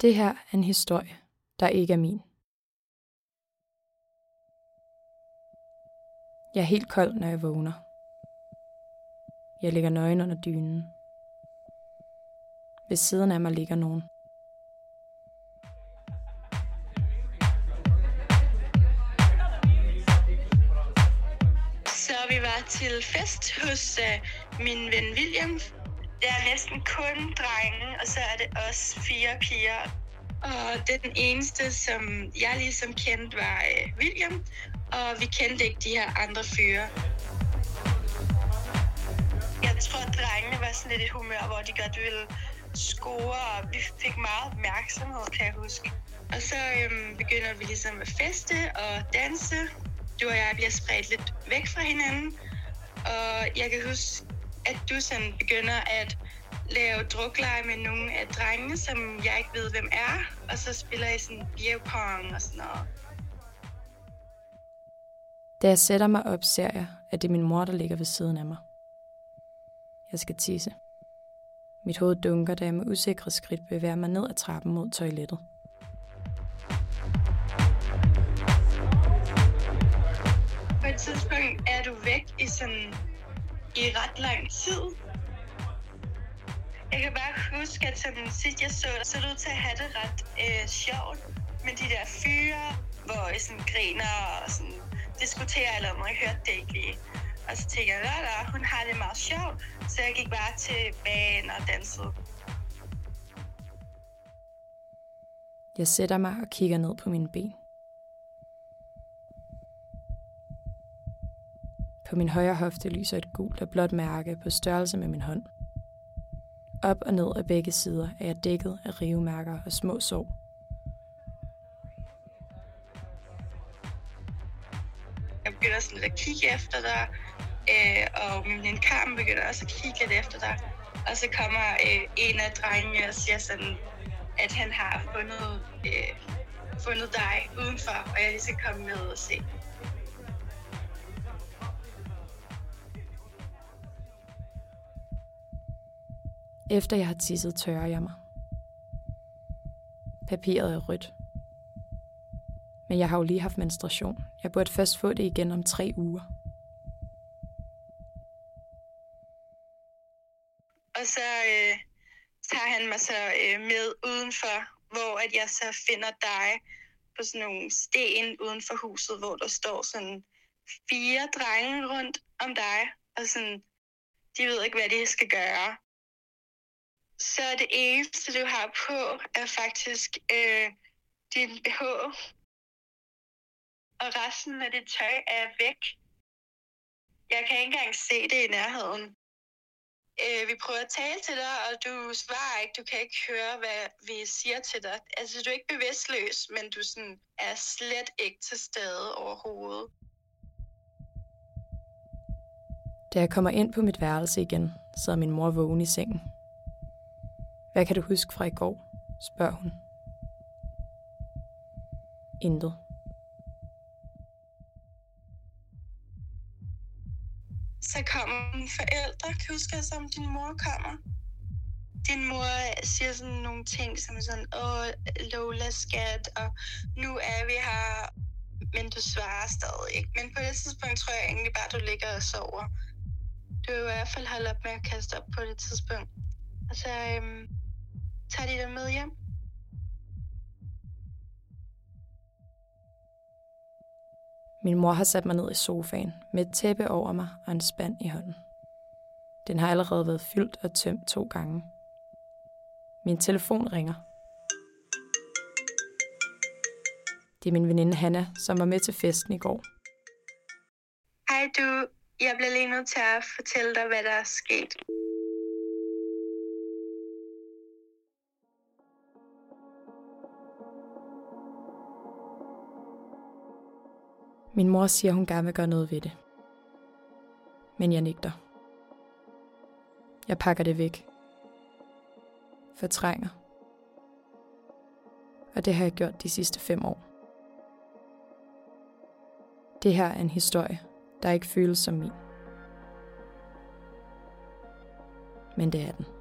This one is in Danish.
Det her er en historie, der ikke er min. Jeg er helt kold, når jeg vågner. Jeg ligger nøgen under dynen. Ved siden af mig ligger nogen. Så vi var til fest hos uh, min ven William. Der er næsten kun drenge, og så er det også fire piger. Og den eneste, som jeg ligesom kendte, var øh, William. Og vi kendte ikke de her andre fyre. Jeg tror, at drengene var sådan lidt i humør, hvor de godt ville score, og vi fik meget opmærksomhed, kan jeg huske. Og så øhm, begynder vi ligesom at feste og danse. Du og jeg bliver spredt lidt væk fra hinanden. Og jeg kan huske, at du sådan begynder at lave drukleje med nogle af drengene, som jeg ikke ved, hvem er. Og så spiller I sådan beerpong og sådan noget. Da jeg sætter mig op, ser jeg, at det er min mor, der ligger ved siden af mig. Jeg skal tisse. Mit hoved dunker, da jeg med usikre skridt bevæger mig ned ad trappen mod toilettet. På et tidspunkt er du væk i sådan i ret lang tid. Jeg kan bare huske, at sådan, sidst jeg så dig, så du ud til at have det ret øh, sjovt med de der fyre, hvor I sådan griner og sådan diskuterer eller noget. Jeg hørte det ikke lige. Og så tænkte jeg, at hun har det meget sjovt, så jeg gik bare til banen og dansede. Jeg sætter mig og kigger ned på mine ben. På min højre hofte lyser et gult og blåt mærke på størrelse med min hånd. Op og ned af begge sider er jeg dækket af rivemærker og små sår. Jeg begynder sådan lidt at kigge efter dig, øh, og min veninde Carmen begynder også at kigge lidt efter dig. Og så kommer øh, en af drengene og siger sådan, at han har fundet, øh, fundet dig udenfor, og jeg lige skal komme med og se. Efter jeg har tisset, tørrer jeg mig. Papiret er rødt. Men jeg har jo lige haft menstruation. Jeg burde først få det igen om tre uger. Og så øh, tager han mig så øh, med udenfor, hvor at jeg så finder dig på sådan nogle sten uden for huset, hvor der står sådan fire drenge rundt om dig, og sådan, de ved ikke, hvad de skal gøre. Så det eneste, du har på, er faktisk øh, din BH. Og resten af det tøj er væk. Jeg kan ikke engang se det i nærheden. Øh, vi prøver at tale til dig, og du svarer ikke. Du kan ikke høre, hvad vi siger til dig. Altså, du er ikke bevidstløs, men du sådan er slet ikke til stede overhovedet. Da jeg kommer ind på mit værelse igen, sidder min mor vågen i sengen. Hvad kan du huske fra i går? spørger hun. Intet. Så kommer mine forældre, kan du huske, som din mor kommer. Din mor siger sådan nogle ting, som sådan, åh, Lola skat, og nu er vi her, men du svarer stadig ikke. Men på det tidspunkt tror jeg egentlig bare, du ligger og sover. Du er i hvert fald holdt op med at kaste op på det tidspunkt. Og så øhm, tager de dig med hjem. Min mor har sat mig ned i sofaen med et tæppe over mig og en spand i hånden. Den har allerede været fyldt og tømt to gange. Min telefon ringer. Det er min veninde Hanna, som var med til festen i går. Hej du, jeg bliver lige nødt til at fortælle dig, hvad der er sket. Min mor siger, hun gerne vil gøre noget ved det. Men jeg nægter. Jeg pakker det væk. Fortrænger. Og det har jeg gjort de sidste fem år. Det her er en historie, der ikke føles som min. Men det er den.